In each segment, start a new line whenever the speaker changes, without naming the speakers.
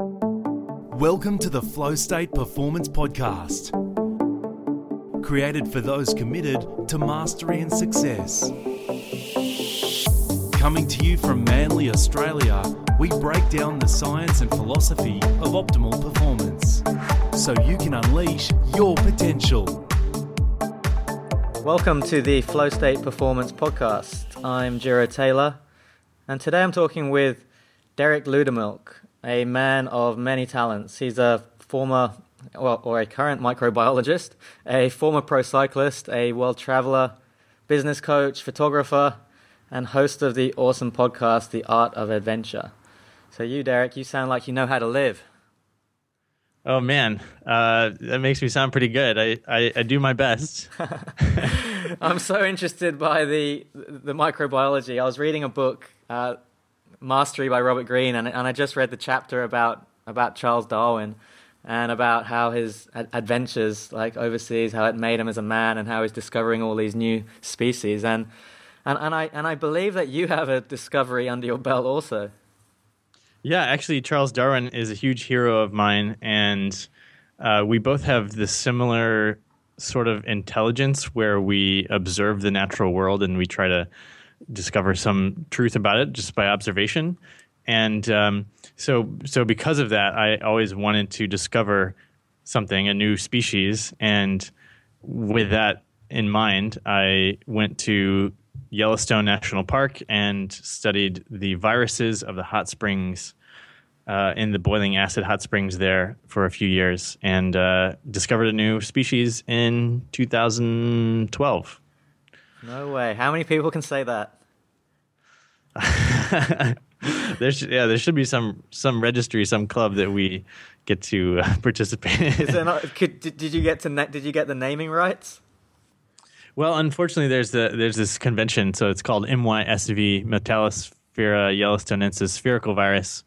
Welcome to the Flow State Performance Podcast, created for those committed to mastery and success. Coming to you from Manly, Australia, we break down the science and philosophy of optimal performance so you can unleash your potential.
Welcome to the Flow State Performance Podcast. I'm Jiro Taylor, and today I'm talking with Derek Loudermilk, a man of many talents. He's a former, well, or a current microbiologist, a former pro cyclist, a world traveler, business coach, photographer, and host of the awesome podcast, The Art of Adventure. So, you, Derek, you sound like you know how to live.
Oh man, uh, that makes me sound pretty good. I, I, I do my best.
I'm so interested by the the microbiology. I was reading a book, uh, Mastery by Robert Greene, and, and I just read the chapter about about Charles Darwin and about how his adventures like overseas, how it made him as a man, and how he's discovering all these new species. And and, and I and I believe that you have a discovery under your belt also.
Yeah, actually, Charles Darwin is a huge hero of mine, and uh, we both have this similar sort of intelligence where we observe the natural world and we try to discover some truth about it just by observation. And um, so, so because of that, I always wanted to discover something, a new species, and with that in mind, I went to Yellowstone National Park and studied the viruses of the hot springs uh, in the boiling acid hot springs there for a few years and uh, discovered a new species in 2012.
No way. How many people can say that?
there should, yeah, there should be some some registry, some club that we get to uh, participate in.
Is there not, could, did, did you get to na- did you get the naming rights?
Well, unfortunately, there's the there's this convention, so it's called MYSV, Metallosphaera yellowstonensis spherical virus,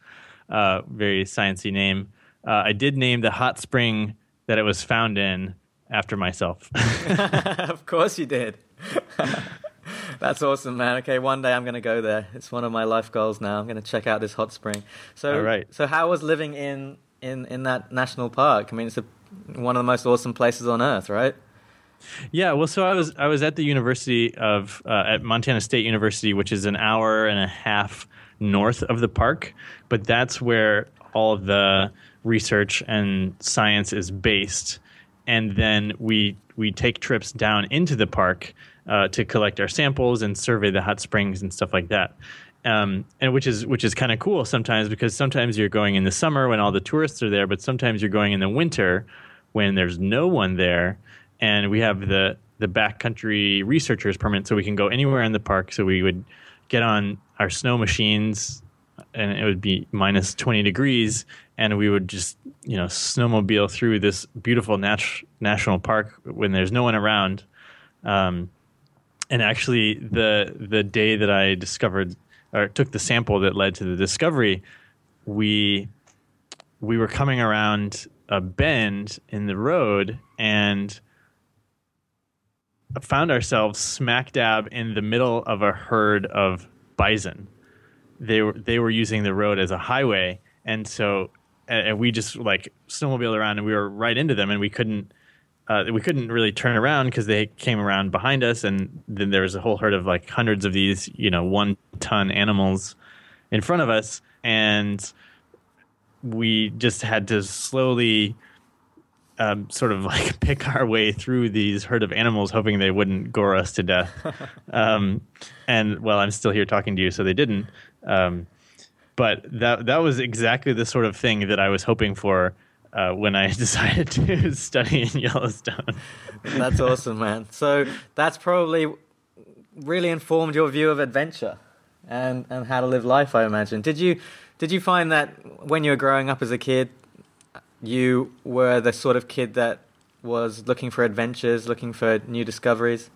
uh, very sciency name. Uh, I did name the hot spring that it was found in after myself.
of course, you did. That's awesome, man. Okay, one day I'm going to go there. It's one of my life goals now. I'm going to check out this hot spring. So,
All right.
so how was living in in in that national park? I mean, it's a, one of the most awesome places on earth, right?
Yeah, well, so I was I was at the University of uh, at Montana State University, which is an hour and a half north of the park, but that's where all of the research and science is based. And then we we take trips down into the park uh, to collect our samples and survey the hot springs and stuff like that. Um, and which is which is kind of cool sometimes because sometimes you're going in the summer when all the tourists are there, but sometimes you're going in the winter when there's no one there and we have the the backcountry researchers permit, so we can go anywhere in the park. So we would get on our snow machines, and it would be minus twenty degrees, and we would just you know snowmobile through this beautiful nat- national park when there's no one around. Um, and actually, the the day that I discovered or took the sample that led to the discovery, we we were coming around a bend in the road and found ourselves smack dab in the middle of a herd of bison. They were they were using the road as a highway, and so and we just like snowmobiled around, and we were right into them, and we couldn't. Uh, we couldn't really turn around because they came around behind us, and then there was a whole herd of like hundreds of these, you know, one ton animals in front of us, and we just had to slowly um, sort of like pick our way through these herd of animals, hoping they wouldn't gore us to death. um, and well, I'm still here talking to you, so they didn't. Um, but that that was exactly the sort of thing that I was hoping for uh, when I decided to study in Yellowstone.
that's awesome, man. So that's probably really informed your view of adventure and and how to live life. I imagine. Did you did you find that when you were growing up as a kid? you were the sort of kid that was looking for adventures, looking for new discoveries?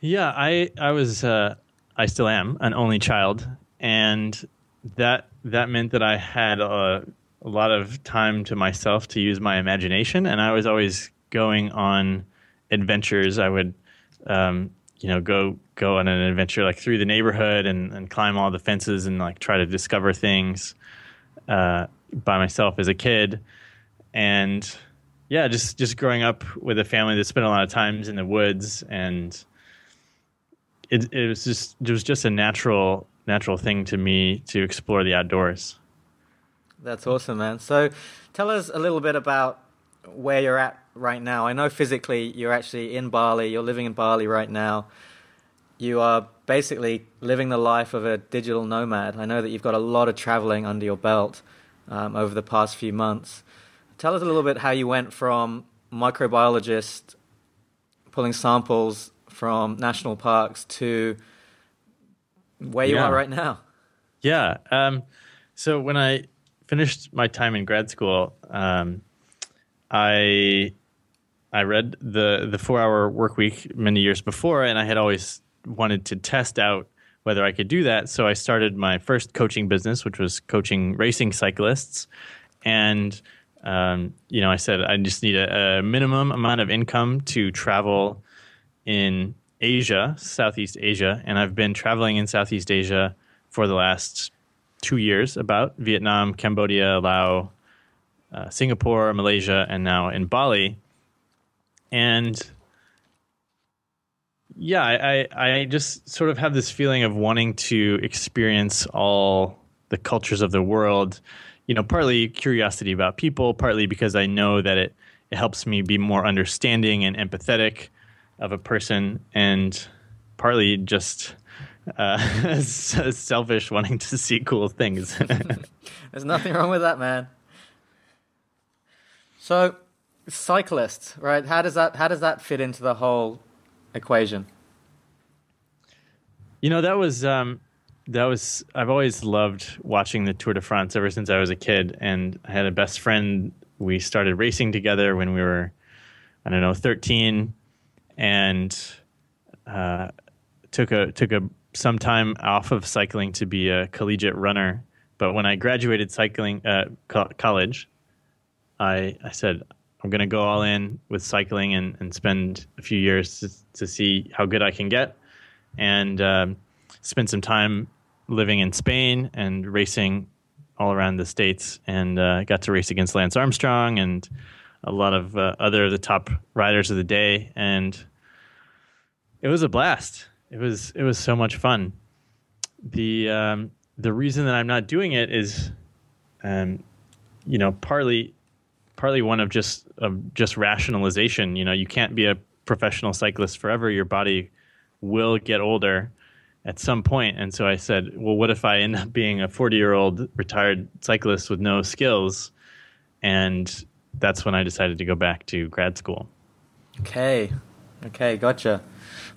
Yeah, I I was uh, I still am an only child, and that that meant that I had a, a lot of time to myself to use my imagination, and I was always going on adventures. I would, um, you know, go go on an adventure like through the neighborhood and, and climb all the fences and like try to discover things. uh, by myself as a kid, and yeah, just just growing up with a family that spent a lot of times in the woods, and it it was just it was just a natural natural thing to me to explore the outdoors.
That's awesome, man. So, tell us a little bit about where you're at right now. I know physically you're actually in Bali. You're living in Bali right now. You are basically living the life of a digital nomad. I know that you've got a lot of traveling under your belt um, over the past few months. Tell us a little bit how you went from microbiologist pulling samples from national parks to where you
Yeah.
are right now.
Yeah. Um, so when I finished my time in grad school, um, I I read the the four hour work week many years before, and I had always wanted to test out whether I could do that. So I started my first coaching business, which was coaching racing cyclists, and um, you know I said I just need a, a minimum amount of income to travel in Asia, Southeast Asia, and I've been traveling in Southeast Asia for the last two years about Vietnam, Cambodia, Laos, uh, Singapore, Malaysia, and now in Bali. And yeah, I, I, I just sort of have this feeling of wanting to experience all the cultures of the world. You know, partly curiosity about people, partly because I know that it, it helps me be more understanding and empathetic of a person, and partly just uh, selfish wanting to see cool things.
There's nothing wrong with that, man. So, cyclists, right? How does that how does that fit into the whole equation?
You know, that was um, that was I've always loved watching the Tour de France ever since I was a kid, and I had a best friend. We started racing together when we were, I don't know, thirteen, and uh, took a took a some time off of cycling to be a collegiate runner. But when I graduated cycling uh, co- college, I I said I'm going to go all in with cycling and, and spend a few years to, to see how good I can get and um, spent some time living in Spain and racing all around the states, and uh, got to race against Lance Armstrong and a lot of uh, other of the top riders of the day, and it was a blast. It was it was so much fun. The um, the reason that I'm not doing it is, um, you know, partly partly one of just of just rationalization. You know, you can't be a professional cyclist forever. Your body will get older at some point. And so I said, well, what if I end up being a 40 year old retired cyclist with no skills? And that's when I decided to go back to grad school.
Okay, okay, gotcha.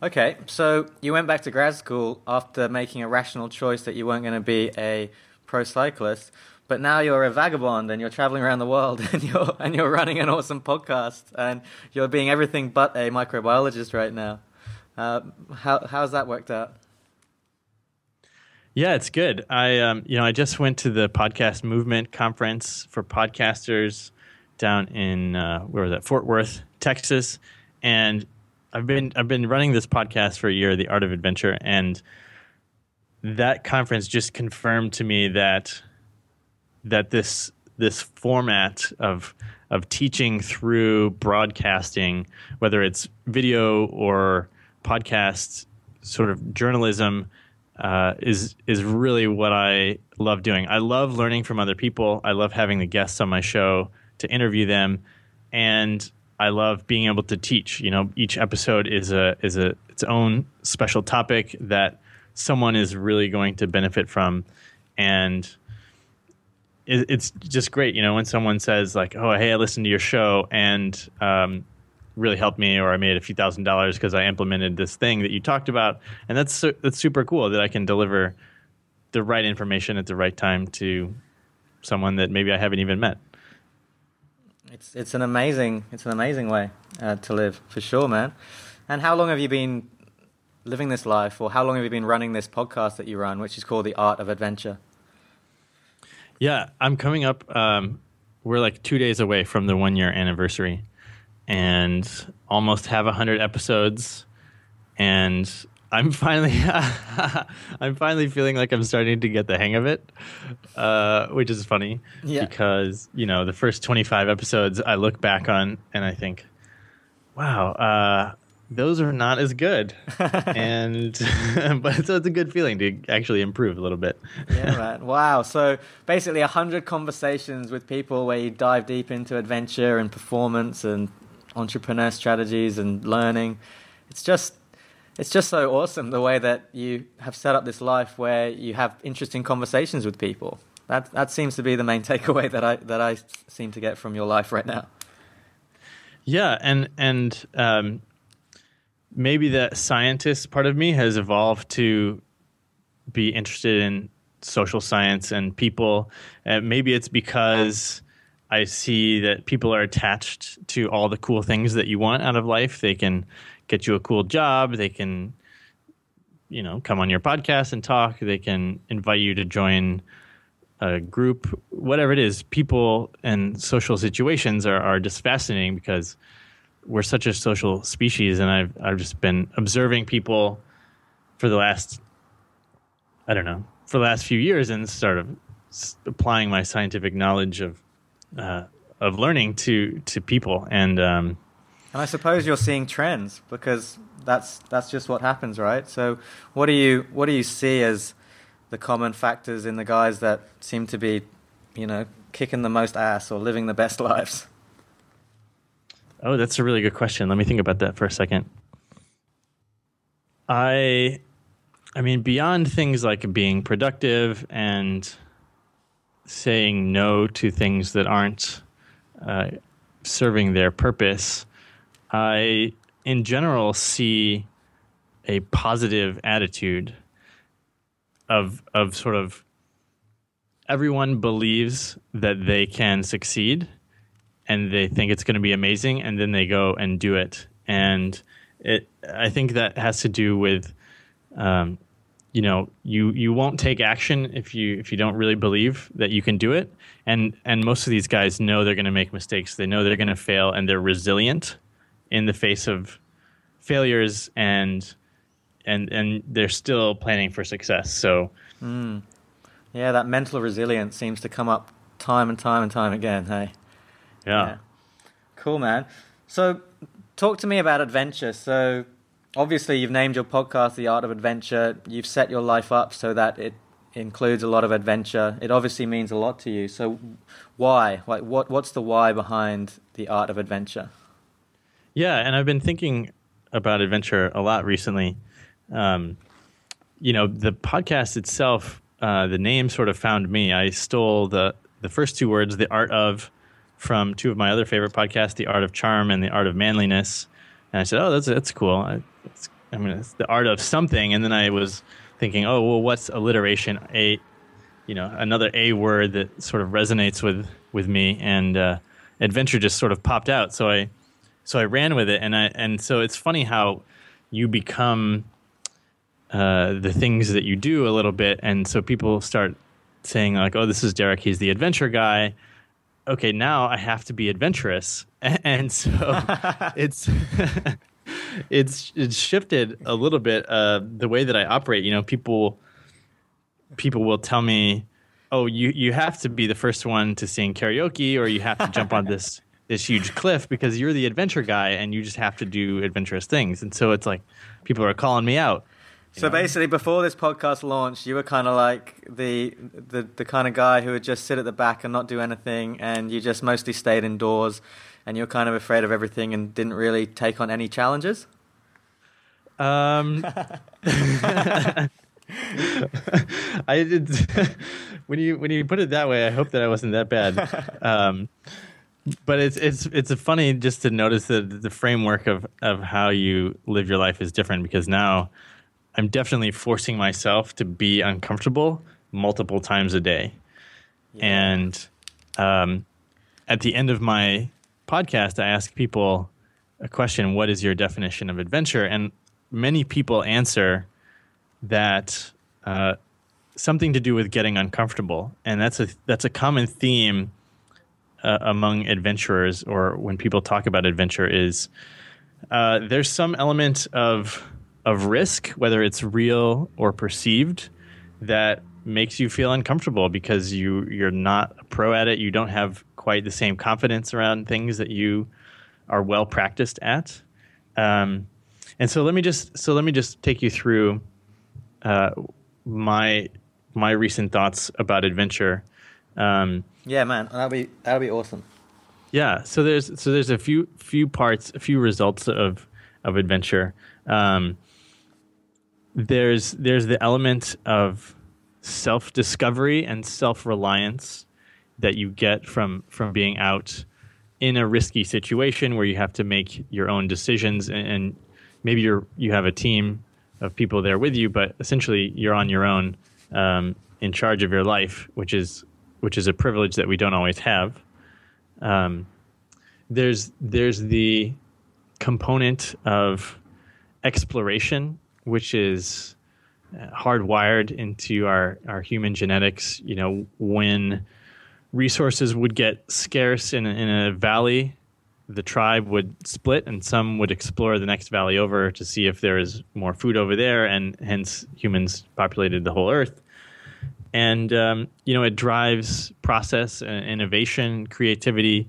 Okay, so you went back to grad school after making a rational choice that you weren't going to be a pro cyclist, but now you're a vagabond and you're traveling around the world and you're and you're running an awesome podcast and you're being everything but a microbiologist right now. Uh, how how's that worked out?
Yeah, it's good. I um, you know, I just went to the podcast movement conference for podcasters down in uh, where was that? Fort Worth, Texas, and I've been I've been running this podcast for a year, The Art of Adventure, and that conference just confirmed to me that that this this format of of teaching through broadcasting, whether it's video or podcast, sort of journalism, uh, is is really what I love doing. I love learning from other people. I love having the guests on my show to interview them, and I love being able to teach. You know, each episode is a is a its own special topic that someone is really going to benefit from, and it, it's just great. You know, when someone says like, "Oh, hey, I listened to your show and." Um, really helped me or I made a few thousand dollars because I implemented this thing that you talked about and that's that's super cool that I can deliver the right information at the right time to someone that maybe I haven't even met.
It's it's an amazing it's an amazing way uh, to live for sure, man. And how long have you been living this life, or how long have you been running this podcast that you run, which is called the Art of Adventure?
Yeah, I'm coming up. Um, we're like two days away from the one year anniversary, and almost have a hundred episodes. And I'm finally I'm finally feeling like I'm starting to get the hang of it, uh, which is funny
Yeah.
because you know the first 25 episodes I look back on and I think, wow, uh, those are not as good, and but so it's a good feeling to actually improve a little bit.
yeah, man. Wow. So basically, a hundred conversations with people where you dive deep into adventure and performance and entrepreneur strategies and learning. It's just, it's just so awesome the way that you have set up this life where you have interesting conversations with people. That that seems to be the main takeaway that I that I seem to get from your life right now.
Yeah, and and um, maybe the scientist part of me has evolved to be interested in social science and people. Uh, maybe it's because I see that people are attached to all the cool things that you want out of life. They can get you a cool job. They can, you know, come on your podcast and talk. They can invite you to join a group, whatever it is, people and social situations are, are just fascinating because we're such a social species, and I've I've just been observing people for the last I don't know for the last few years and sort of applying my scientific knowledge of uh, of learning to to people and um,
And I suppose you're seeing trends because that's that's just what happens, right? So what do you what do you see as the common factors in the guys that seem to be, you know, kicking the most ass or living the best lives?
Oh, that's a really good question. Let me think about that for a second. I I mean beyond things like being productive and saying no to things that aren't uh, serving their purpose, I in general see a positive attitude of of sort of everyone believes that they can succeed and they think it's going to be amazing and then they go and do it. And it i think that has to do with um, you know you you won't take action if you if you don't really believe that you can do it. And and most of these guys know they're going to make mistakes. They know they're going to fail and they're resilient in the face of failures and and and they're still planning for success so mm.
Yeah, that mental resilience seems to come up time and time and time again, hey.
yeah.
Cool, man. So, talk to me about adventure. So, obviously, you've named your podcast The Art of Adventure. You've set your life up so that it includes a lot of adventure. It obviously means a lot to you. So, why? Like, what? What's the why behind The Art of Adventure?
Yeah, and I've been thinking about adventure a lot recently. Um, you know, the podcast itself, uh, the name sort of found me. I stole the the first two words, "the art of," from two of my other favorite podcasts, "The Art of Charm" and "The Art of Manliness," and I said, "Oh, that's that's cool." I, it's, I mean, it's the art of something, and then I was thinking, "Oh, well, what's alliteration? A, you know, another A word that sort of resonates with with me," and uh, adventure just sort of popped out. So I so I ran with it, and I and so it's funny how you become uh, the things that you do a little bit, and so people start saying like, "Oh, this is Derek. He's the adventure guy." Okay, now I have to be adventurous, and so it's it's it's shifted a little bit uh, the way that I operate. You know, people people will tell me, "Oh, you you have to be the first one to sing karaoke, or you have to jump on this this huge cliff because you're the adventure guy, and you just have to do adventurous things." And so it's like people are calling me out.
So basically, before this podcast launched, you were kind of like the, the the kind of guy who would just sit at the back and not do anything, and you just mostly stayed indoors, and you're kind of afraid of everything and didn't really take on any challenges.
Um, I did when you when you put it that way. I hope that I wasn't that bad. Um, but it's it's it's funny just to notice that the framework of of how you live your life is different because now I'm definitely forcing myself to be uncomfortable multiple times a day, and um, at the end of my podcast, I ask people a question: What is your definition of adventure? And many people answer that uh, something to do with getting uncomfortable, and that's a that's a common theme uh, among adventurers, or when people talk about adventure, is uh, there's some element of of risk, whether it's real or perceived, that makes you feel uncomfortable because you you're not a pro at it. You don't have quite the same confidence around things that you are well practiced at. Um, and so let me just so let me just take you through uh, my my recent thoughts about adventure. Um,
yeah, man, that'll be that'll be awesome.
Yeah, so there's so there's a few few parts, a few results of of adventure. Um, there's there's the element of self discovery and self reliance that you get from from being out in a risky situation where you have to make your own decisions and, and maybe you're you have a team of people there with you, but essentially you're on your own um, in charge of your life, which is which is a privilege that we don't always have. Um, there's there's the component of exploration, which is uh, hardwired into our, our human genetics. You know, when resources would get scarce in a, in a valley, the tribe would split and some would explore the next valley over to see if there is more food over there, and hence humans populated the whole earth. And, um, you know, it drives process, innovation, creativity,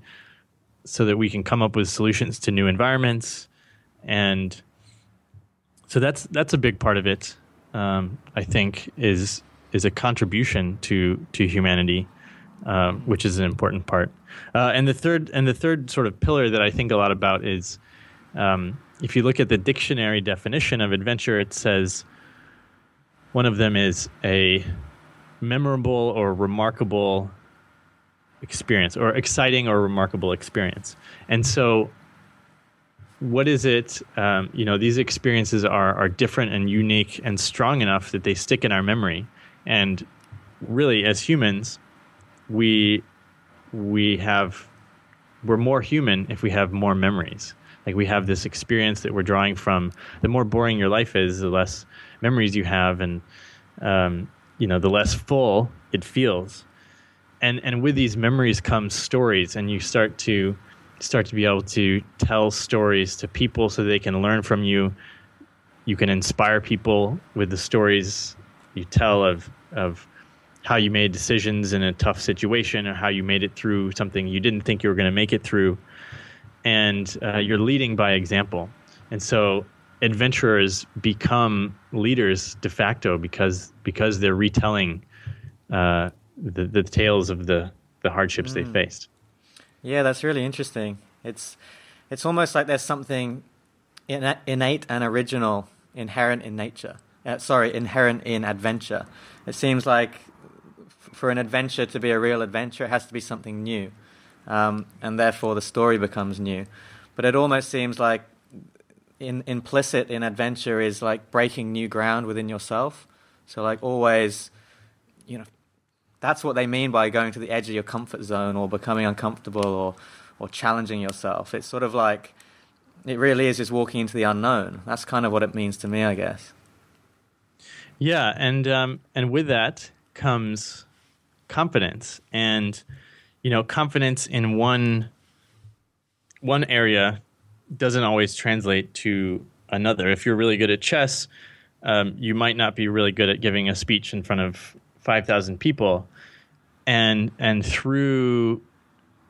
so that we can come up with solutions to new environments. And so that's, that's a big part of it, um, I think, is, is a contribution to, to humanity. Um, which is an important part. Uh, and the third and the third sort of pillar that I think a lot about is um, if you look at the dictionary definition of adventure, it says one of them is a memorable or remarkable experience or exciting or remarkable experience. And so what is it um, you know these experiences are are different and unique and strong enough that they stick in our memory and really as humans we we have we're more human if we have more memories. Like we have this experience that we're drawing from. The more boring your life is, the less memories you have, and um, you know, the less full it feels. And and with these memories comes stories, and you start to start to be able to tell stories to people so they can learn from you. You can inspire people with the stories you tell of of how you made decisions in a tough situation or how you made it through something you didn't think you were going to make it through. And uh, you're leading by example. And so adventurers become leaders de facto because because they're retelling uh, the, the tales of the, the hardships mm. they faced.
Yeah, that's really interesting. It's it's almost like there's something innate and original inherent in nature. Uh, sorry, inherent in adventure. It seems like for an adventure to be a real adventure, it has to be something new. Um, and therefore the story becomes new. But it almost seems like in, implicit in adventure is like breaking new ground within yourself. So, like, always, you know, that's what they mean by going to the edge of your comfort zone or becoming uncomfortable or, or challenging yourself. It's sort of like, it really is just walking into the unknown. That's kind of what it means to me, I guess.
Yeah, and um, and with that comes confidence and you know confidence in one one area doesn't always translate to another. If you're really good at chess um, you might not be really good at giving a speech in front of 5000 people. And and through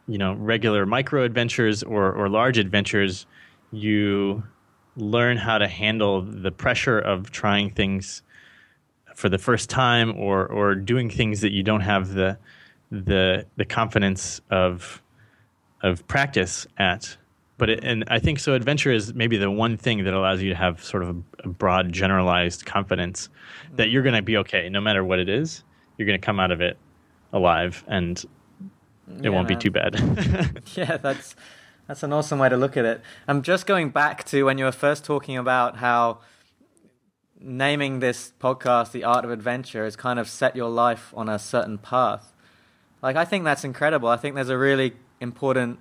you know regular micro adventures or or large adventures you learn how to handle the pressure of trying things for the first time or or doing things that you don't have the the the confidence of of practice at but it, and I think so adventure is maybe the one thing that allows you to have sort of a, a broad generalized confidence that you're going to be okay no matter what it is you're going to come out of it alive and it yeah, won't man. be too bad
yeah that's that's an awesome way to look at it i'm just going back to when you were first talking about how naming this podcast The Art of Adventure has kind of set your life on a certain path. Like, I think that's incredible. I think there's a really important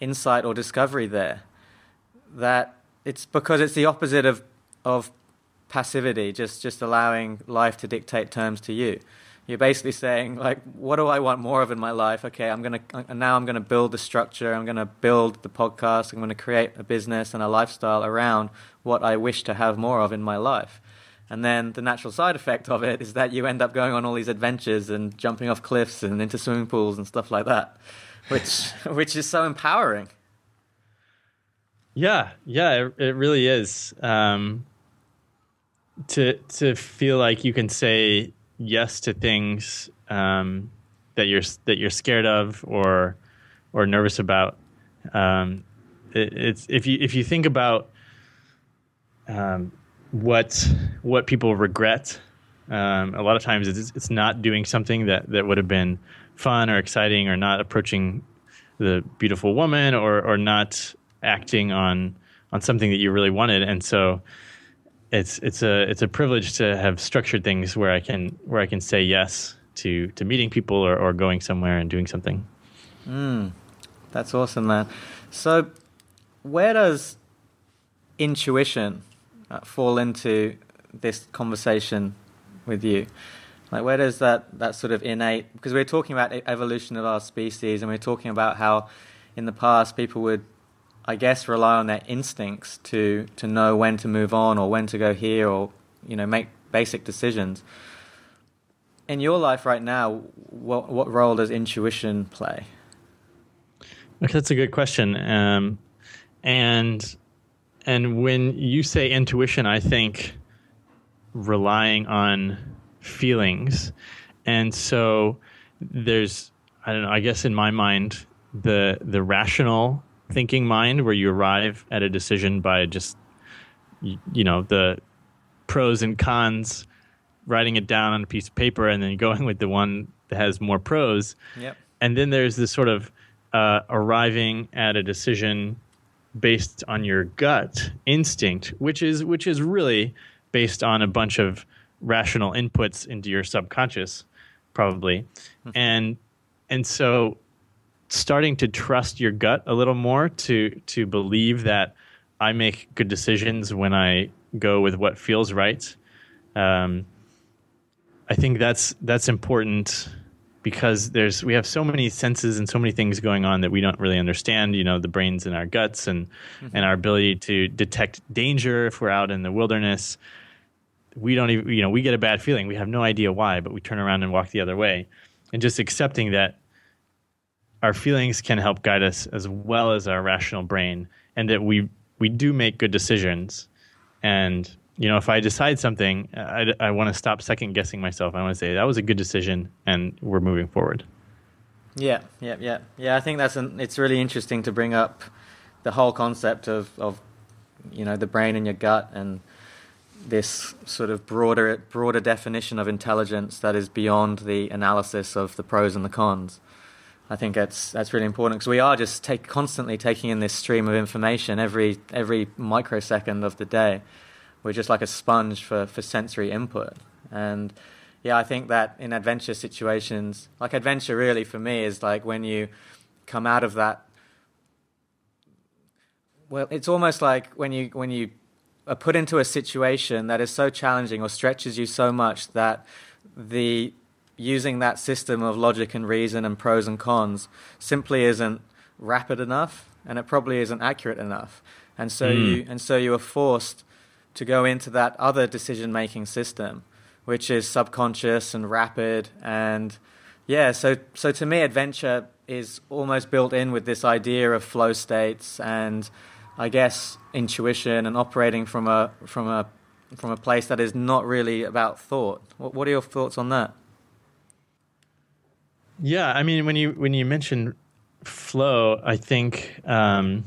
insight or discovery there that it's because it's the opposite of, of passivity, just, just allowing life to dictate terms to you. you're basically saying like, what do I want more of in my life? Okay, I'm gonna uh, now I'm gonna build the structure. I'm gonna build the podcast. I'm gonna create a business and a lifestyle around what I wish to have more of in my life. And then the natural side effect of it is that you end up going on all these adventures and jumping off cliffs and into swimming pools and stuff like that, which which is so empowering.
Yeah, yeah, it, it really is. Um, to to feel like you can say yes to things um, that you're that you're scared of or or nervous about. Um, it, it's if you if you think about um, what what people regret. Um, a lot of times it's, it's not doing something that, that would have been fun or exciting or not approaching the beautiful woman or, or not acting on on something that you really wanted and so it's it's a it's a privilege to have structured things where I can where I can say yes to to meeting people or, or going somewhere and doing something.
Mm, that's awesome, man. So, where does intuition uh, fall into this conversation with you? Like, where does that, that sort of innate, because we're talking about evolution of our species and we're talking about how in the past people would, I guess, rely on their instincts to, to know when to move on or when to go here or, you know, make basic decisions. In your life right now, what, what role does intuition play?
Okay, that's a good question. Um, and and when you say intuition, I think relying on feelings. And so there's I don't know, I guess in my mind the the rational thinking mind where you arrive at a decision by just you, you know the pros and cons writing it down on a piece of paper and then going with the one that has more pros.
Yep.
And then there's this sort of uh, arriving at a decision based on your gut instinct, which is which is really based on a bunch of rational inputs into your subconscious, probably, mm-hmm. and and so starting to trust your gut a little more to to believe that I make good decisions when I go with what feels right. Um, I think that's that's important because there's we have so many senses and so many things going on that we don't really understand you know the brains in our guts and mm-hmm. and our ability to detect danger if we're out in the wilderness we don't even you know we get a bad feeling we have no idea why but we turn around and walk the other way and just accepting that our feelings can help guide us as well as our rational brain and that we we do make good decisions and you know, if I decide something, I, I want to stop second guessing myself. I want to say that was a good decision, and we're moving forward.
Yeah, yeah, yeah, yeah. I think that's an, it's really interesting to bring up the whole concept of of you know the brain and your gut and this sort of broader broader definition of intelligence that is beyond the analysis of the pros and the cons. I think that's that's really important because we are just take, constantly taking in this stream of information every every microsecond of the day we're just like a sponge for, for sensory input. And yeah, I think that in adventure situations, like adventure really for me is like when you come out of that. Well, it's almost like when you when you are put into a situation that is so challenging or stretches you so much that the using that system of logic and reason and pros and cons simply isn't rapid enough and it probably isn't accurate enough and so mm. you and so you are forced to go into that other decision making system, which is subconscious and rapid. And yeah, so, so to me, adventure is almost built in with this idea of flow states and I guess intuition and operating from a, from a, from a place that is not really about thought. What, what are your thoughts on that?
Yeah, I mean, when you when you mention flow, I think um,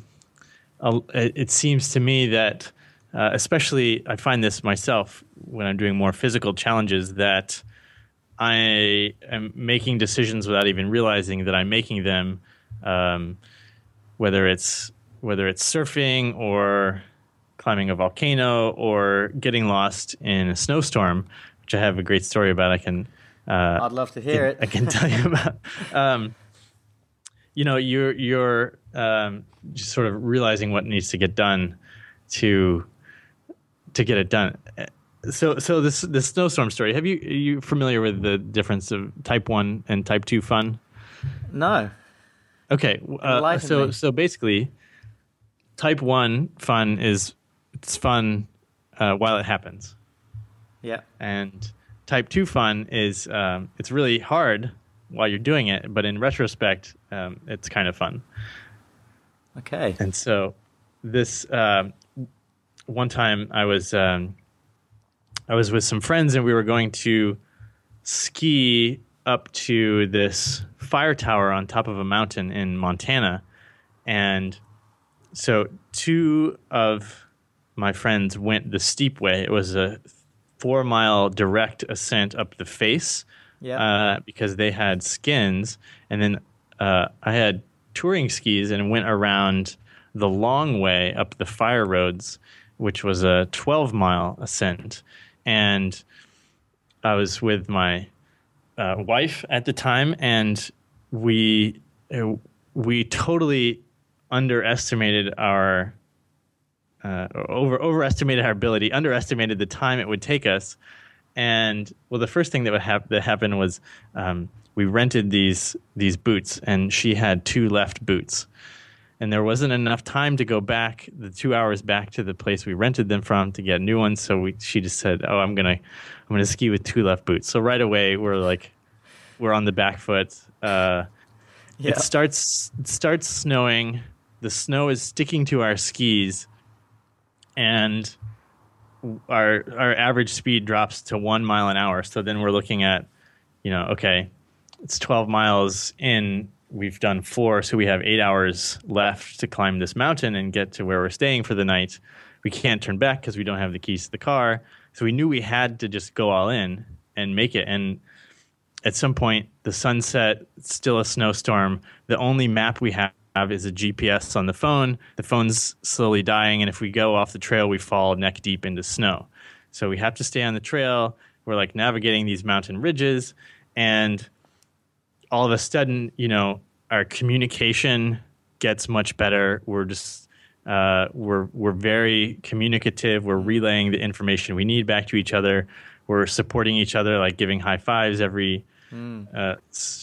it seems to me that uh, especially I find this myself when I'm doing more physical challenges that I am making decisions without even realizing that I'm making them. Um, whether it's whether it's surfing or climbing a volcano or getting lost in a snowstorm, which I have a great story about. I can.
Uh, I'd love to hear
it. I can tell you about. Um, you know, you're you're um, just sort of realizing what needs to get done to to get it done. so so this this snowstorm story. Have you are you familiar with the difference of type one and type two fun?
No.
Okay, uh, so
me.
so basically, type one fun is it's fun uh, while it happens,
Yeah.
and type two fun is um, it's really hard while you're doing it, but in retrospect, um, it's kind of fun.
Okay.
And so this um, one time I was um, I was with some friends and we were going to ski up to this fire tower on top of a mountain in Montana. And so two of my friends went the steep way. It was a four mile direct ascent up the face
Yeah.
uh, because they had skins, and then uh, I had touring skis and went around the long way up the fire roads, which was a 12 mile ascent, and I was with my uh, wife at the time, and we uh, we totally underestimated our uh, over overestimated our ability, underestimated the time it would take us. And well, the first thing that would hap- that happened was um, we rented these these boots, and she had two left boots, and there wasn't enough time to go back the two hours back to the place we rented them from to get new ones. So we, she just said, "Oh, I'm gonna I'm gonna ski with two left boots." So right away we're like we're on the back foot. Uh,
yeah.
it starts it starts snowing. The snow is sticking to our skis, and our our average speed drops to one mile an hour. So then we're looking at, you know, okay, it's twelve miles in. We've done four, so we have eight hours left to climb this mountain and get to where we're staying for the night. We can't turn back because we don't have the keys to the car. So we knew we had to just go all in and make it. And at some point the sunset still a snowstorm the only map we have is a gps on the phone the phone's slowly dying and if we go off the trail we fall neck deep into snow so we have to stay on the trail we're like navigating these mountain ridges and all of a sudden you know our communication gets much better we're just uh, we're we're very communicative. We're relaying the information we need back to each other. We're supporting each other, like giving high fives every, uh,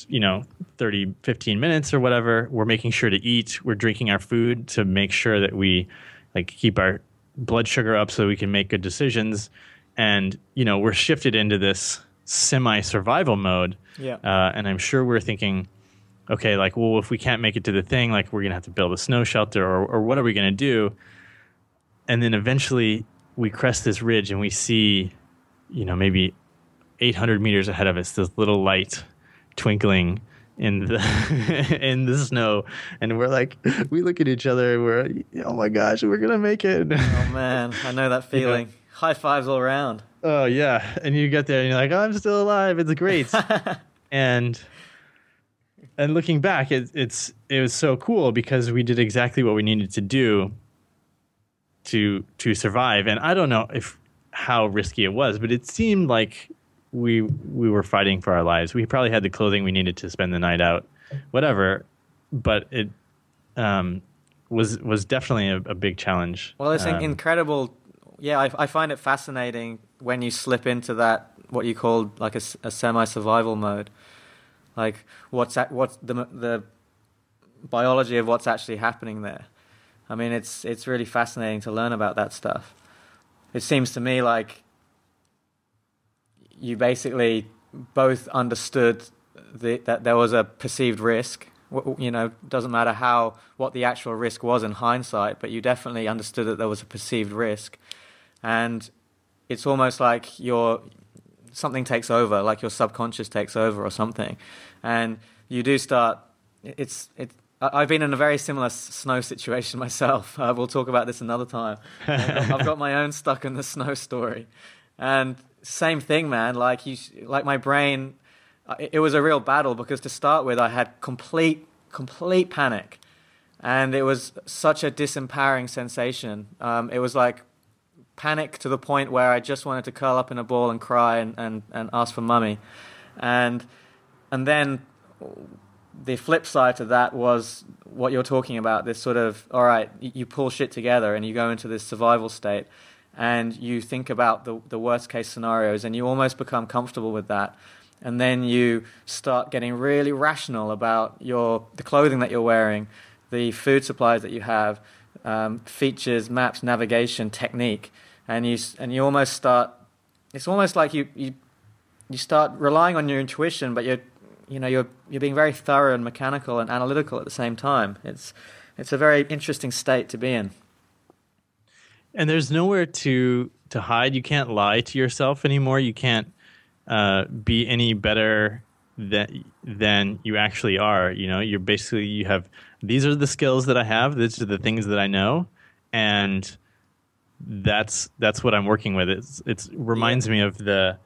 you know, 30, 15 minutes or whatever. We're making sure to eat. We're drinking our food to make sure that we like keep our blood sugar up so we can make good decisions. And you know, we're shifted into this semi-survival mode.
Yeah.
Uh, and I'm sure we're thinking, okay, like, well, if we can't make it to the thing, like, we're gonna have to build a snow shelter, or, or what are we gonna do? And then eventually, we crest this ridge, and we see, you know, maybe 800 meters ahead of us, this little light twinkling in the in the snow, and we're like, we look at each other, and we're, oh my gosh, we're gonna make it.
oh man, I know that feeling. High fives all around.
Oh yeah, and you get there and you're like, oh, I'm still alive. It's great. and and looking back, it, it's it was so cool because we did exactly what we needed to do to to survive. And I don't know if how risky it was, but it seemed like we we were fighting for our lives. We probably had the clothing we needed to spend the night out, whatever. But it um, was was definitely a, a big challenge.
Well, it's
Um,
incredible. Yeah, I, I find it fascinating when you slip into that what you call like a semi-survival mode. Like what's at, what's the the biology of what's actually happening there. I mean, it's it's really fascinating to learn about that stuff. It seems to me like you basically both understood the, that there was a perceived risk. You know, doesn't matter how what the actual risk was in hindsight, but you definitely understood that there was a perceived risk, and it's almost like your something takes over, like your subconscious takes over or something, and you do start. It's it. I've been in a very similar snow situation myself. Uh, we'll talk about this another time. I've got, I've got my own stuck in the snow story, and same thing, man. Like you, like my brain. uh, It it was a real battle because to start with, I had complete, complete panic, and it was such a disempowering sensation. Um, it was like panic to the point where I just wanted to curl up in a ball and cry and, and, and ask for mummy. And and then the flip side to that was what you're talking about this sort of all right, you pull shit together and you go into this survival state. And you think about the, the worst case scenarios and you almost become comfortable with that. And then you start getting really rational about your, the clothing that you're wearing, the food supplies that you have, um, features, maps, navigation, technique. And you, and you almost start, it's almost like you, you, you start relying on your intuition, but you're, you know, you're, you're being very thorough and mechanical and analytical at the same time. It's, it's a very interesting state to be in
and there's nowhere to to hide. You can't lie to yourself anymore. You can't uh, be any better than than you actually are. You know, you're basically you have these are the skills that I have. These are the things that I know, and that's that's what I'm working with. It's it reminds me of the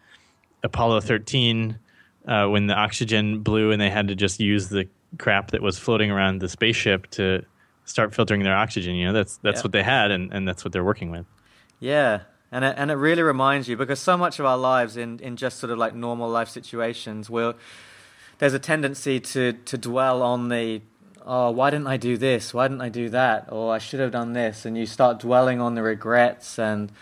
Apollo 13 uh, when the oxygen blew and they had to just use the crap that was floating around the spaceship to start filtering their oxygen. You know, that's that's yeah. what they had, and, and that's what they're working with.
Yeah, and it, and it really reminds you because so much of our lives in, in just sort of like normal life situations, will there's a tendency to to dwell on the oh why didn't I do this? Why didn't I do that? Or I should have done this, and you start dwelling on the regrets and.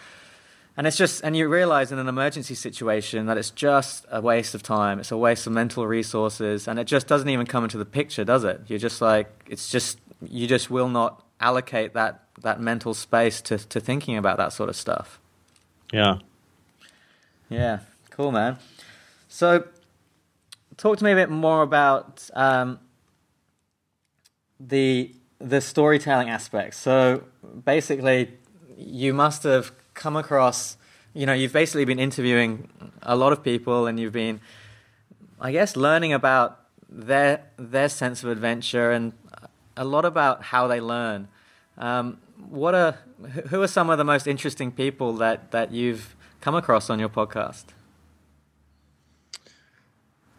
And it's just, and you realize in an emergency situation that it's just a waste of time. It's a waste of mental resources, and it just doesn't even come into the picture, does it? You're just like, it's just you just will not allocate that that mental space to to thinking about that sort of stuff.
Yeah.
Yeah. Cool, man. So, talk to me a bit more about um, the the storytelling aspect. So, basically, you must have come across. You know, you've basically been interviewing a lot of people, and you've been, I guess, learning about their their sense of adventure and a lot about how they learn. Um, what are who are some of the most interesting people that, that you've come across on your podcast?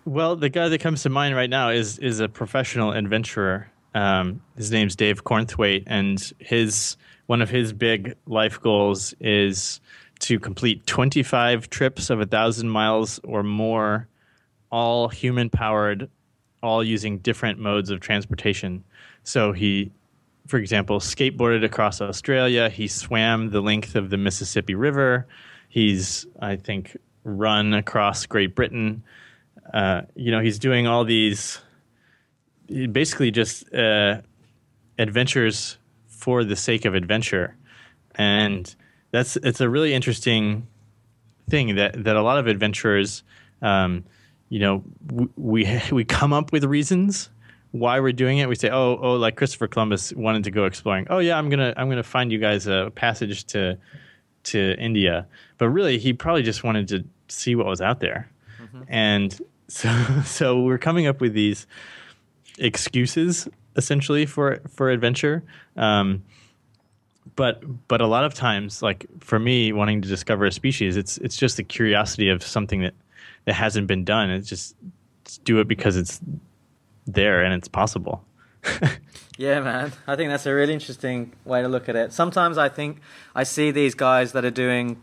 Well, the guy that comes to mind right now is is a professional adventurer. Um, his name's Dave Cornthwaite, and his one of his big life goals is to complete 25 trips of a thousand miles or more, all human powered, all using different modes of transportation. So he, for example, skateboarded across Australia. He swam the length of the Mississippi River. He's, I think, run across Great Britain. Uh, you know, he's doing all these basically just uh, adventures for the sake of adventure, and that's it's a really interesting thing that that a lot of adventurers, um, you know, we we come up with reasons why we're doing it. We say, oh, oh, like Christopher Columbus wanted to go exploring. Oh yeah, I'm gonna I'm gonna find you guys a passage to to India. But really, he probably just wanted to see what was out there. Mm-hmm. And so so we're coming up with these excuses essentially for for adventure. Um, but but a lot of times, like for me, wanting to discover a species, it's it's just the curiosity of something that that hasn't been done. It's just do it because it's there and it's possible.
yeah, man. I think that's a really interesting way to look at it. Sometimes I think I see these guys that are doing,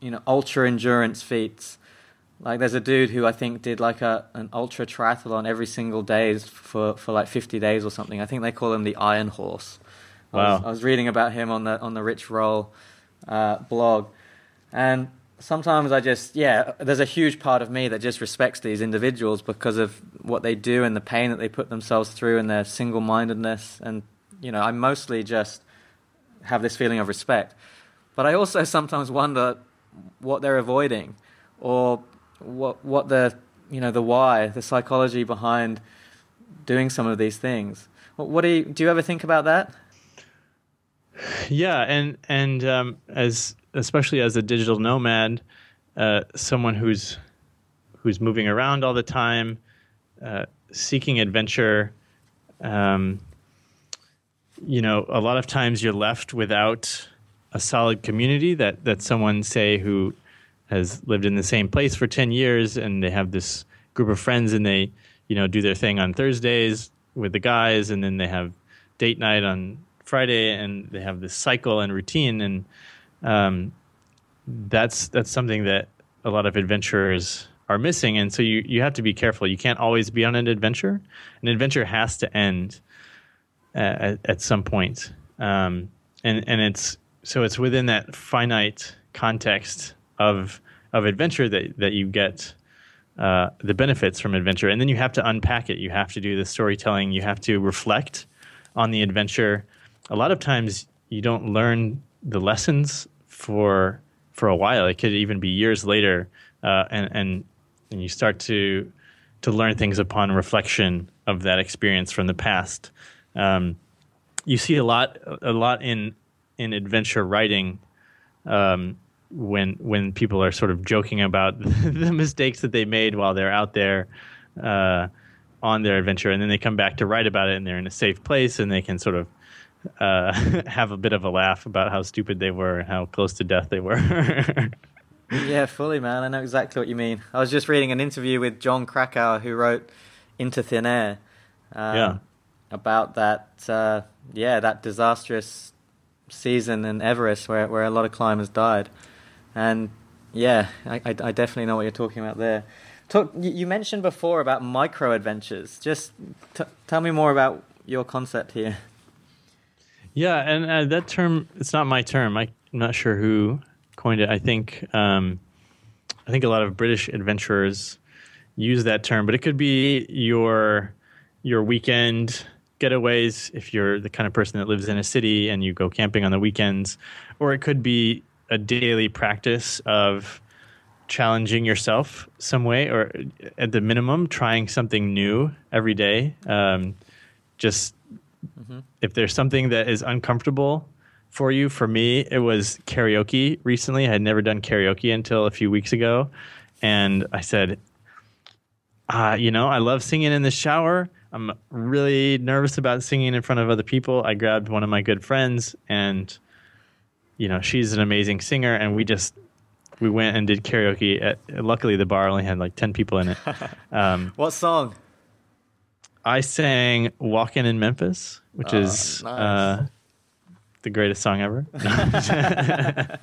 you know, ultra endurance feats. Like there's a dude who I think did like a an ultra triathlon every single day for for like 50 days or something. I think they call him the Iron Horse.
Wow.
I was, I was reading about him on the on the Rich Roll uh, blog, and sometimes I just, yeah, there's a huge part of me that just respects these individuals because of what they do and the pain that they put themselves through and their single mindedness. And, you know, I mostly just have this feeling of respect. But I also sometimes wonder what they're avoiding or what, what the, you know, the why, the psychology behind doing some of these things. What, what do you, do you ever think about that?
Yeah, and and um, as especially as a digital nomad, uh, someone who's who's moving around all the time, uh, seeking adventure. Um, you know, a lot of times you're left without a solid community that that someone say who has lived in the same place for 10 years and they have this group of friends and they you know do their thing on Thursdays with the guys and then they have date night on Friday and they have this cycle and routine and um, that's that's something that a lot of adventurers are missing, and so you you have to be careful. You can't always be on an adventure. An adventure has to end at, at some point, um, and and it's so it's within that finite context of of adventure that that you get uh, the benefits from adventure, and then you have to unpack it. You have to do the storytelling. You have to reflect on the adventure. A lot of times, you don't learn the lessons for for a while. It could even be years later, uh, and and and you start to to learn things upon reflection of that experience from the past. Um, you see a lot a lot in in adventure writing um, when when people are sort of joking about the mistakes that they made while they're out there uh, on their adventure, and then they come back to write about it, and they're in a safe place, and they can sort of uh, have a bit of a laugh about how stupid they were and how close to death they were.
yeah, fully, man. I know exactly what you mean. I was just reading an interview with Jon Krakauer, who wrote Into Thin Air. Um,
yeah.
About that, uh, yeah, that disastrous season in Everest where where a lot of climbers died, and yeah, I, I, I definitely know what you're talking about there. Talk, you mentioned before about micro adventures. Just t- tell me more about your concept here.
Yeah, and uh, that term, it's not my term. I, am not sure who coined it. I think, um, I think a lot of British adventurers use that term, but it could be your your weekend getaways if you're the kind of person that lives in a city and you go camping on the weekends, or it could be a daily practice of challenging yourself some way, or at the minimum, trying something new every day. Um, just mm-hmm. if there's something that is uncomfortable for you, for me, it was karaoke recently. I had never done karaoke until a few weeks ago. And I said, uh, you know, I love singing in the shower I'm really nervous about singing in front of other people. I grabbed one of my good friends, and you know, she's an amazing singer, and we just we went and did karaoke. At, luckily, the bar only had like ten people in it.
Um, what song?
I sang "Walking in Memphis," which oh, is nice. uh, the greatest song ever.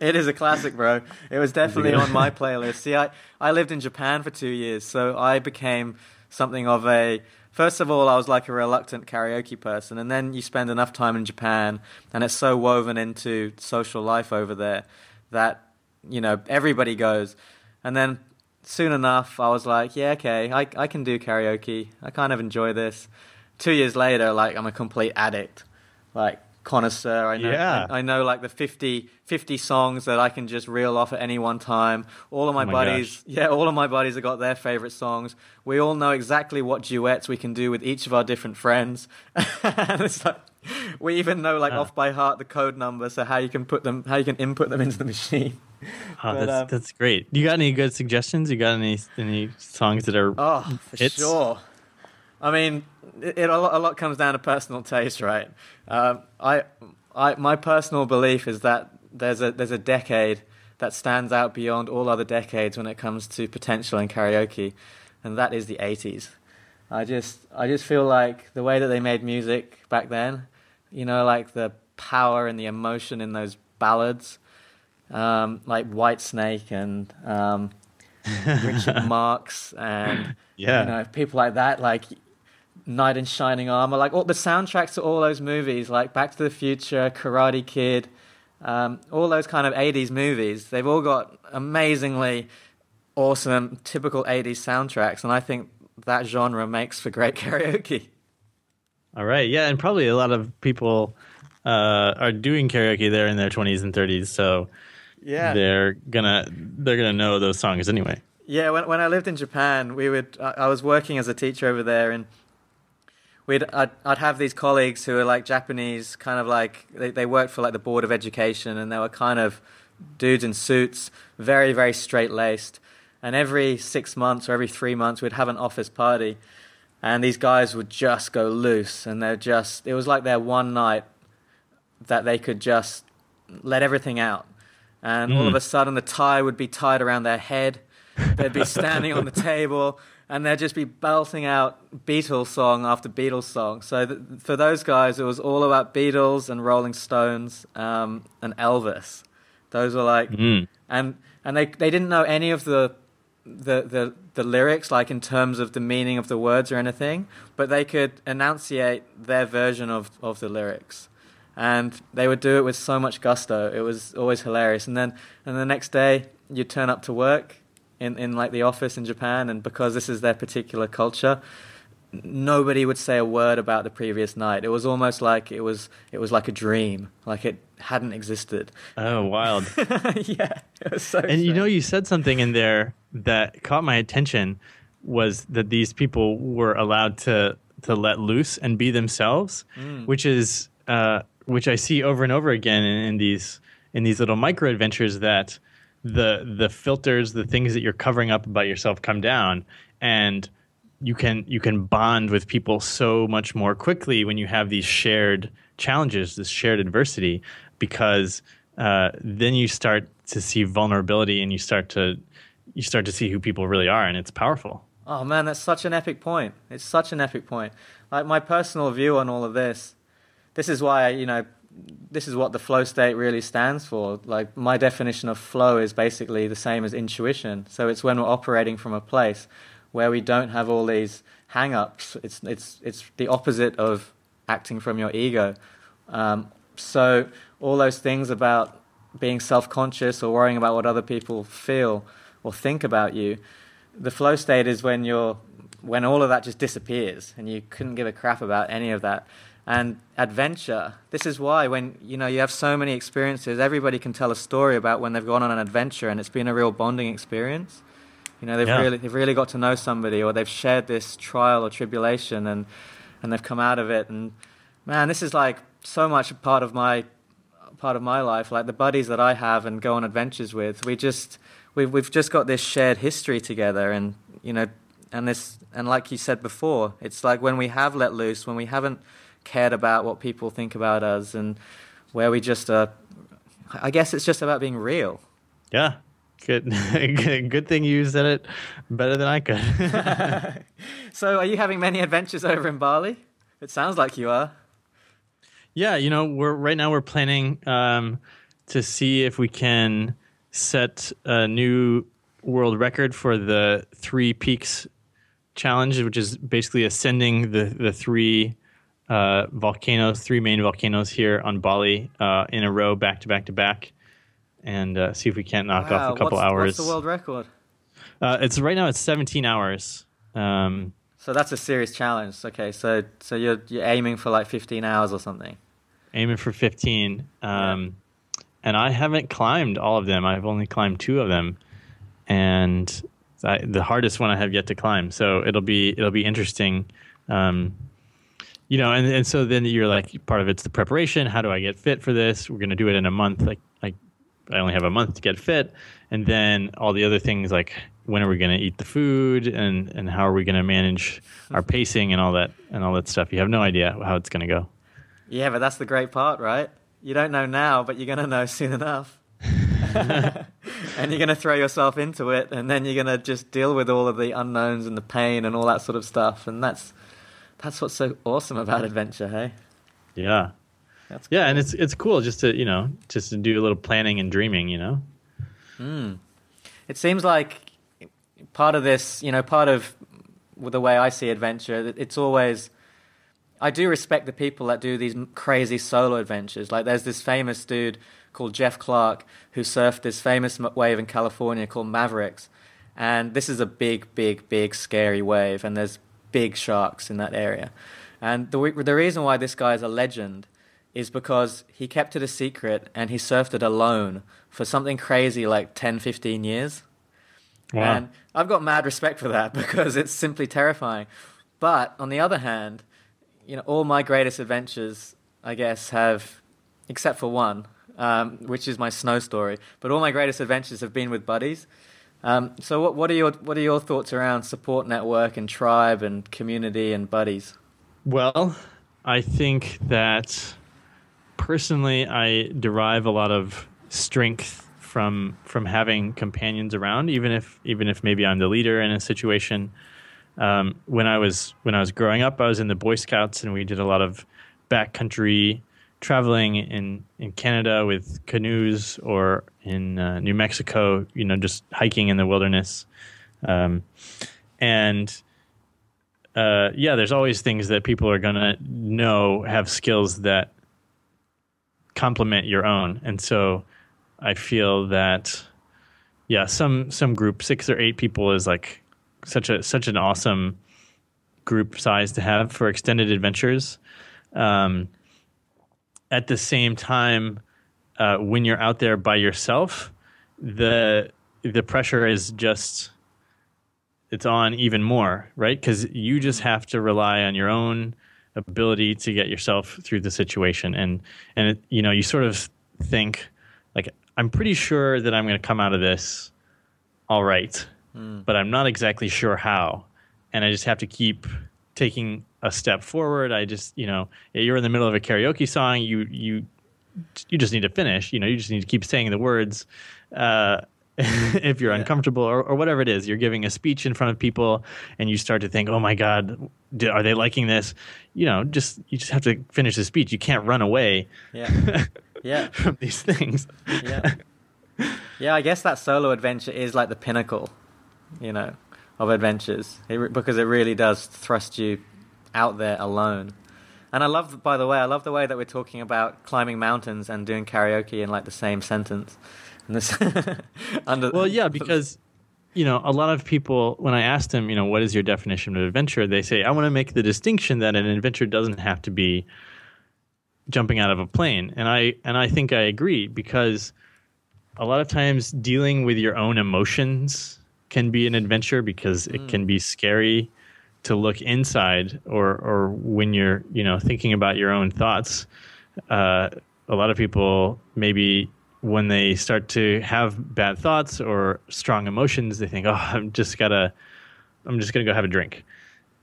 it is a classic, bro. It was definitely on my playlist. See, I, I lived in Japan for two years, so I became something of a first of all, I was like a reluctant karaoke person, and then you spend enough time in Japan, and it's so woven into social life over there that you know everybody goes, and then soon enough, I was like, yeah, okay, I I can do karaoke. I kind of enjoy this. Two years later, like I'm a complete addict. Like connoisseur. I know,
yeah.
I, I, know like the 50, 50 songs that I can just reel off at any one time. All of my, oh my buddies, gosh. yeah, all of my buddies have got their favorite songs. We all know exactly what duets we can do with each of our different friends. it's like, we even know like off by heart the code number, so how you can put them, how you can input them into the machine.
Oh, but, that's um, that's great. You got any good suggestions? You got any any songs that are
oh for hits? sure. I mean, it, a, lot, a lot comes down to personal taste, right? Um, I, I, my personal belief is that there's a there's a decade that stands out beyond all other decades when it comes to potential in karaoke, and that is the 80s. I just I just feel like the way that they made music back then, you know, like the power and the emotion in those ballads, um, like Whitesnake and um, Richard Marx and
yeah.
you know people like that. Like Knight in Shining Armor, like all the soundtracks to all those movies, like Back to the Future, Karate Kid, um, all those kind of 80s movies, they've all got amazingly awesome, typical 80s soundtracks, and I think that genre makes for great karaoke.
All right, yeah, and probably a lot of people uh, are doing karaoke there in their 20s and 30s, so
yeah,
they're gonna they're gonna know those songs anyway.
Yeah, when when I lived in Japan, we would I was working as a teacher over there, and we'd I'd, I'd have these colleagues who were like Japanese, kind of like they, they worked for like the board of education, and they were kind of dudes in suits, very very straight laced. And every six months or every three months, we'd have an office party, and these guys would just go loose, and they're just it was like their one night that they could just let everything out. And mm. all of hmm. a sudden, the tie would be tied around their head. They'd be standing on the table and they'd just be belting out Beatles song after Beatles song. So th- for those guys, it was all about Beatles and Rolling Stones um, and Elvis. Those were like,
mm.
and and they they didn't know any of the, the the the lyrics, like in terms of the meaning of the words or anything, but they could enunciate their version of of the lyrics. and they would do it with so much gusto. It was always hilarious. And then and the next day you'd turn up to work in in like the office in Japan, and because this is their particular culture, nobody would say a word about the previous night. It was almost like it was it was like a dream, like it hadn't existed.
Oh, wild!
yeah, it was so.
and you know, you said something in there that caught my attention was that these people were allowed to to let loose and be themselves, which is uh, which I see over and over again in, in these in these little micro adventures that the the filters, the things that you're covering up about yourself, come down and you can you can bond with people so much more quickly when you have these shared challenges, this shared adversity, because uh, then you start to see vulnerability and you start to you start to see who people really are, and it's powerful.
Oh man, that's such an epic point. It's such an epic point. Like my personal view on all of this. This is why you know, this is what the flow state really stands for. Like my definition of flow is basically the same as intuition. So it's when we're operating from a place where we don't have all these hang-ups. It's it's it's the opposite of acting from your ego. Um, so all those things about being self-conscious or worrying about what other people feel or think about you the flow state is when you're when all of that just disappears and you couldn't give a crap about any of that and adventure. This is why when you know you have so many experiences everybody can tell a story about when they've gone on an adventure and it's been a real bonding experience. You know they've
Yeah.
really they've really got to know somebody or they've shared this trial or tribulation and and they've come out of it. And man this is like so much a part of my part of my life like the buddies that I have and go on adventures with. We just we've we've just got this shared history together and you know and this and like you said before it's like when we have let loose when we haven't cared about what people think about us and where we just uh I guess it's just about being real
Yeah, good. good good thing you said it better than I could.
so are you having many adventures over in Bali it sounds like you are
Yeah, you know, we're right now we're planning um, to see if we can set a new world record for the Three Peaks challenge, which is basically ascending the the three uh, volcanoes, three main volcanoes here on Bali uh, in a row, back to back to back, and uh, see if we can't knock
Wow,
off a couple
what's,
hours.
what's the world record?
Uh, it's right now it's 17 hours. Um,
so that's a serious challenge. Okay so so you're you're aiming for like 15 hours or something.
Aiming for 15 um, and i haven't climbed all of them. I've only climbed two of them. And I, the hardest one i have yet to climb. So it'll be it'll be interesting. Um, you know and, and so then you're like part of it's the preparation. How do i get fit for this? We're going to do it in a month. Like like i only have a month to get fit. And then all the other things like when are we going to eat the food? And and how are we going to manage our hmm. pacing and all that and all that stuff? You have no idea how it's going to go.
Yeah, but that's the great part, right? You don't know now, but you're going to know soon enough. and you're going to throw yourself into it, and then you're going to just deal with all of the unknowns and the pain and all that sort of stuff. And that's that's what's so awesome about adventure, hey?
yeah
That's
Yeah, and it's it's cool just to you know just to do a little planning and dreaming, you know. Hmm.
It seems like part of this, you know, part of the way I see adventure, it's always. I do respect the people that do these crazy solo adventures. Like, there's this famous dude called Jeff Clark who surfed this famous wave in California called Mavericks. And this is a big, big, big, scary wave, and there's big sharks in that area. And the, the reason why this guy is a legend is because he kept it a secret and he surfed it alone for something crazy like 10, 15 years.
Wow.
And I've got mad respect for that because it's simply terrifying. But on the other hand, you know, all my greatest adventures, I guess, have, except for one, um, which is my snow story. But all my greatest adventures have been with buddies. Um, so, what, what are your what are your thoughts around support network and tribe and community and buddies?
Well, I think that personally, I derive a lot of strength from from having companions around, even if even if maybe I'm the leader in a situation. Um, when I was when I was growing up, I was in the Boy Scouts, and we did a lot of backcountry traveling in in Canada with canoes, or in uh, New Mexico, you know, just hiking in the wilderness. Um, and uh, yeah, there's always things that people are gonna know have skills that complement your own. And so I feel that yeah, some some group six or eight people is like such a such an awesome group size to have for extended adventures. Um, at the same time, uh, when you're out there by yourself, the the pressure is just it's on even more, right? Because you just have to rely on your own ability to get yourself through the situation, and and it, you know you sort of think like I'm pretty sure that I'm going to come out of this all right, mm. but I'm not exactly sure how, and I just have to keep taking a step forward. I just you know you're in the middle of a karaoke song, you you you just need to finish. You know, you just need to keep saying the words. Uh, if you're yeah. uncomfortable or, or, whatever it is, you're giving a speech in front of people and you start to think, oh my God, are they liking this? You know, just you just have to finish the speech. You can't run away
yeah. Yeah.
from these things.
yeah. Yeah, I guess that solo adventure is like the pinnacle, you know, of adventures it, because it really does thrust you out there alone. And I love, by the way, I love the way that we're talking about climbing mountains and doing karaoke in like the same sentence. This
under well, yeah, because you know a lot of people when I ask them, you know, what is your definition of adventure, they say I want to make the distinction that an adventure doesn't have to be jumping out of a plane, and I and I think I agree because a lot of times dealing with your own emotions can be an adventure because it can be scary to look inside or or when you're you know thinking about your own thoughts. Uh, a lot of people maybe when they start to have bad thoughts or strong emotions, they think, "Oh, I'm just gotta, I'm just gonna go have a drink,"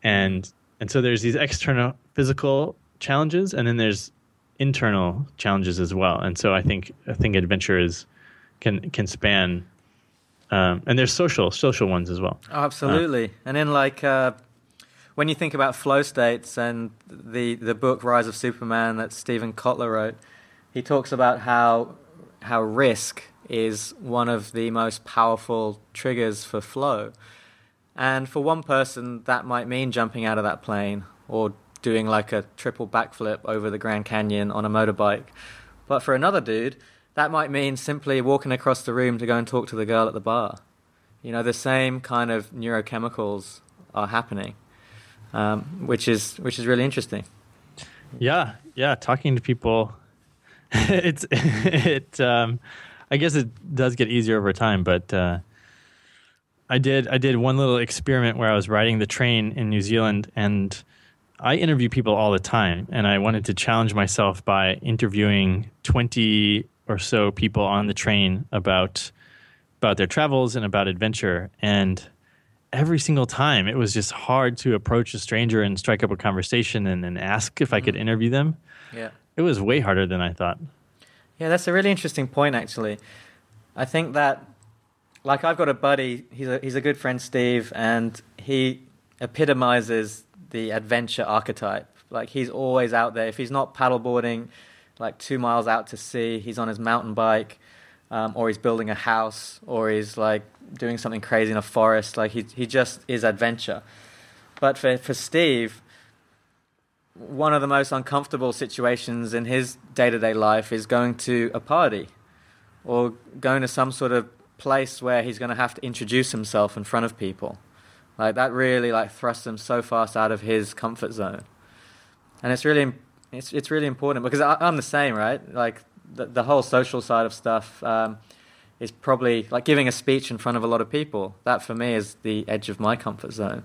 and and so there's these external physical challenges, and then there's internal challenges as well. And so I think I think adventure is can can span, um, and there's social social ones as well.
Oh, absolutely, uh, and then like. Uh, when you think about flow states and the, the book Rise of Superman that Steven Kotler wrote, he talks about how how risk is one of the most powerful triggers for flow. And for one person, that might mean jumping out of that plane or doing like a triple backflip over the Grand Canyon on a motorbike. But for another dude, that might mean simply walking across the room to go and talk to the girl at the bar. You know, the same kind of neurochemicals are happening, um, which is which is really interesting.
Yeah, yeah. Talking to people it's it. Um, I guess it does get easier over time, but uh, I did I did one little experiment where I was riding the train in New Zealand, and I interview people all the time, and I wanted to challenge myself by interviewing twenty or so people on the train about about their travels and about adventure, and every single time it was just hard to approach a stranger and strike up a conversation and, and ask if I could mm-hmm. interview them.
Yeah.
It was way harder than I thought.
Yeah, that's a really interesting point, actually. I think that, like, I've got a buddy. He's a he's a good friend, Steve, and he epitomizes the adventure archetype. Like, he's always out there. If he's not paddleboarding, like two miles out to sea, he's on his mountain bike, um, or he's building a house, or he's like doing something crazy in a forest. Like, he he just is adventure. But for for Steve, one of the most uncomfortable situations in his day to day life is going to a party or going to some sort of place where he's going to have to introduce himself in front of people. Like that really like thrusts him so fast out of his comfort zone. And it's really it's it's really important because I, am the same, right? Like the the whole social side of stuff um, is probably like giving a speech in front of a lot of people. That for me is the edge of my comfort zone.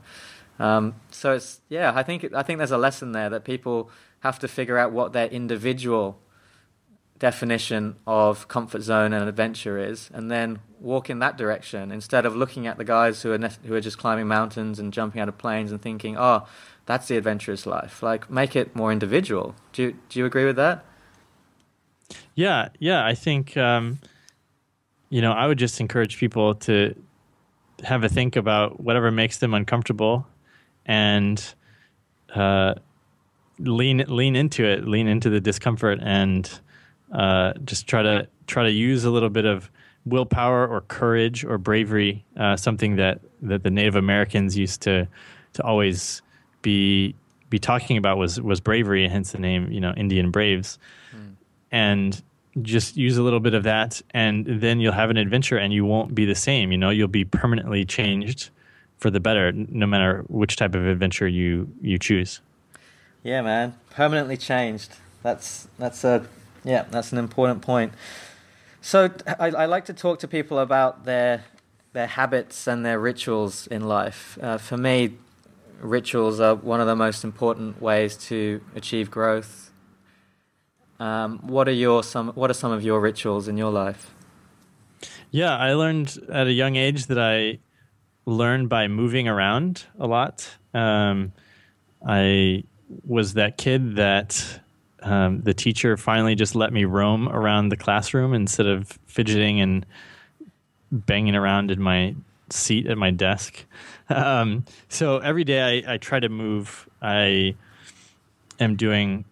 Um, so it's yeah, I think I think there's a lesson there that people have to figure out what their individual definition of comfort zone and adventure is, and then walk in that direction instead of looking at the guys who are ne- who are just climbing mountains and jumping out of planes and thinking, oh, that's the adventurous life. Like make it more individual. Do you, do you agree with that?
Yeah, yeah. I think um, you know I would just encourage people to have a think about whatever makes them uncomfortable and uh, lean lean into it, lean into the discomfort, and uh, just try to try to use a little bit of willpower or courage or bravery, uh, something that that the Native Americans used to to always be be talking about was was bravery, hence the name you know Indian Braves. Mm. and just use a little bit of that, and then you'll have an adventure, and you won't be the same. You know, you'll be permanently changed for the better, no matter which type of adventure you you choose.
Yeah, man, permanently changed. That's that's a yeah, that's an important point. So I, I like to talk to people about their their habits and their rituals in life. Uh, for me, rituals are one of the most important ways to achieve growth. Um, what are your some What are some of your rituals in your life?
Yeah, I learned at a young age that I learned by moving around a lot. Um, I was that kid that um, the teacher finally just let me roam around the classroom instead of fidgeting and banging around in my seat at my desk. Um, so every day I, I, try to move. I am doing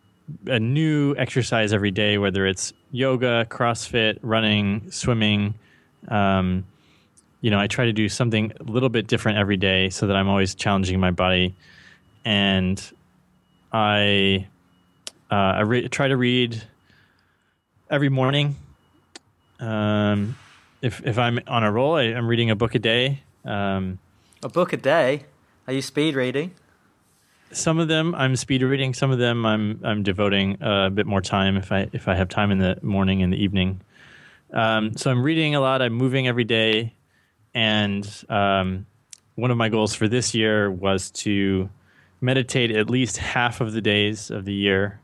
a new exercise every day, whether it's yoga, CrossFit, running, swimming. Um, you know, I try to do something a little bit different every day so that I'm always challenging my body. And I uh, I re- try to read every morning. Um, if if I'm on a roll, I, am reading a book a day. Um,
a book a day? Are you speed reading?
Some of them I'm speed reading. Some of them I'm I'm devoting a bit more time if I if I have time in the morning and the evening. Um, so I'm reading a lot. I'm moving every day, and um, one of my goals for this year was to meditate at least half of the days of the year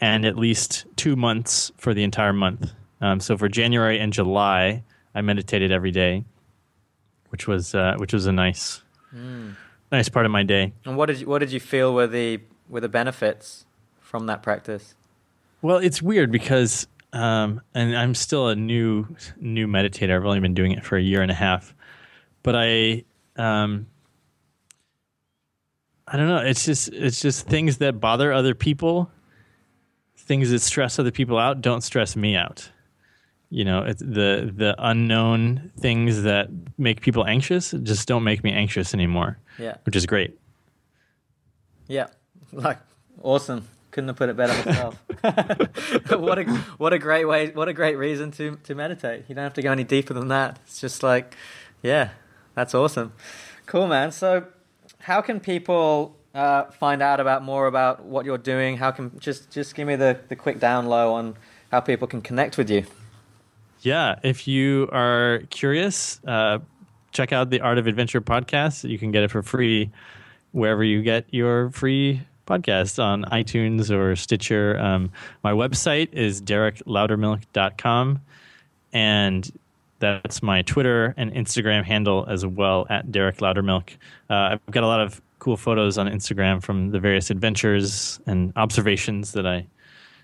and at least two months for the entire month. Um, so for January and July, I meditated every day, which was uh, which was a nice mm. nice part of my day.
And what did you, what did you feel were the were the benefits from that practice?
Well, it's weird because um, and I'm still a new new meditator. I've only been doing it for a year and a half, but I um, I don't know. It's just it's just things that bother other people, things that stress other people out, don't stress me out. You know, the the unknown things that make people anxious just don't make me anxious anymore.
Yeah,
which is great.
Yeah, like awesome. Couldn't have put it better myself. what a what a great way! What a great reason to to meditate. You don't have to go any deeper than that. It's just like, yeah, that's awesome. Cool, man. So how can people uh, find out about more about what you're doing? How can just just give me the, the quick down low on how people can connect with you?
Yeah, if you are curious, uh, check out the Art of Adventure podcast. You can get it for free wherever you get your free podcasts on iTunes or Stitcher. Um, my website is derekloudermilk.com, and that's my Twitter and Instagram handle as well at Derek Loudermilk. Uh, I've got a lot of cool photos on Instagram from the various adventures and observations that I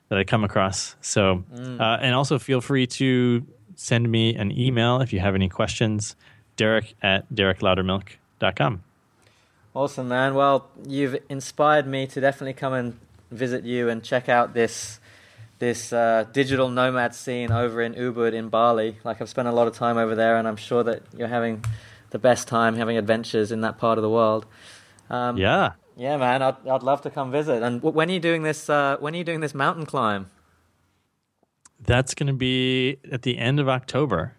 that I come across. So, mm. uh, and also feel free to send me an email if you have any questions. Derek at derekloudermilk.com.
Awesome, man. Well, you've inspired me to definitely come and visit you and check out this this uh, digital nomad scene over in Ubud in Bali. Like I've spent a lot of time over there, and I'm sure that you're having the best time having adventures in that part of the world.
Um, yeah,
yeah, man. I'd I'd love to come visit. And when are you doing this? Uh, when are you doing this mountain climb?
That's going to be at the end of October.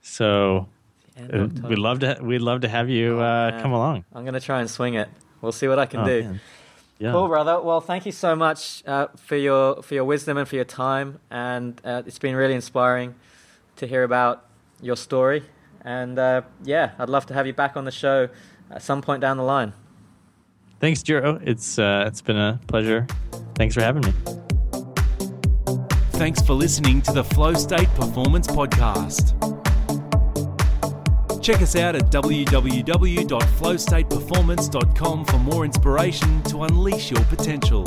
So uh, we'd love to we'd love to have you oh, uh, come along.
I'm going to try and swing it. We'll see what I can oh, do. Man. Yeah. Cool, brother. Well, thank you so much uh, for your for your wisdom and for your time, and uh, it's been really inspiring to hear about your story. And uh, yeah, I'd love to have you back on the show at some point down the line.
Thanks, Jiro. It's uh, it's been a pleasure. Thanks for having me.
Thanks for listening to the Flow State Performance Podcast. Check us out at www.flowstateperformance.com for more inspiration to unleash your potential.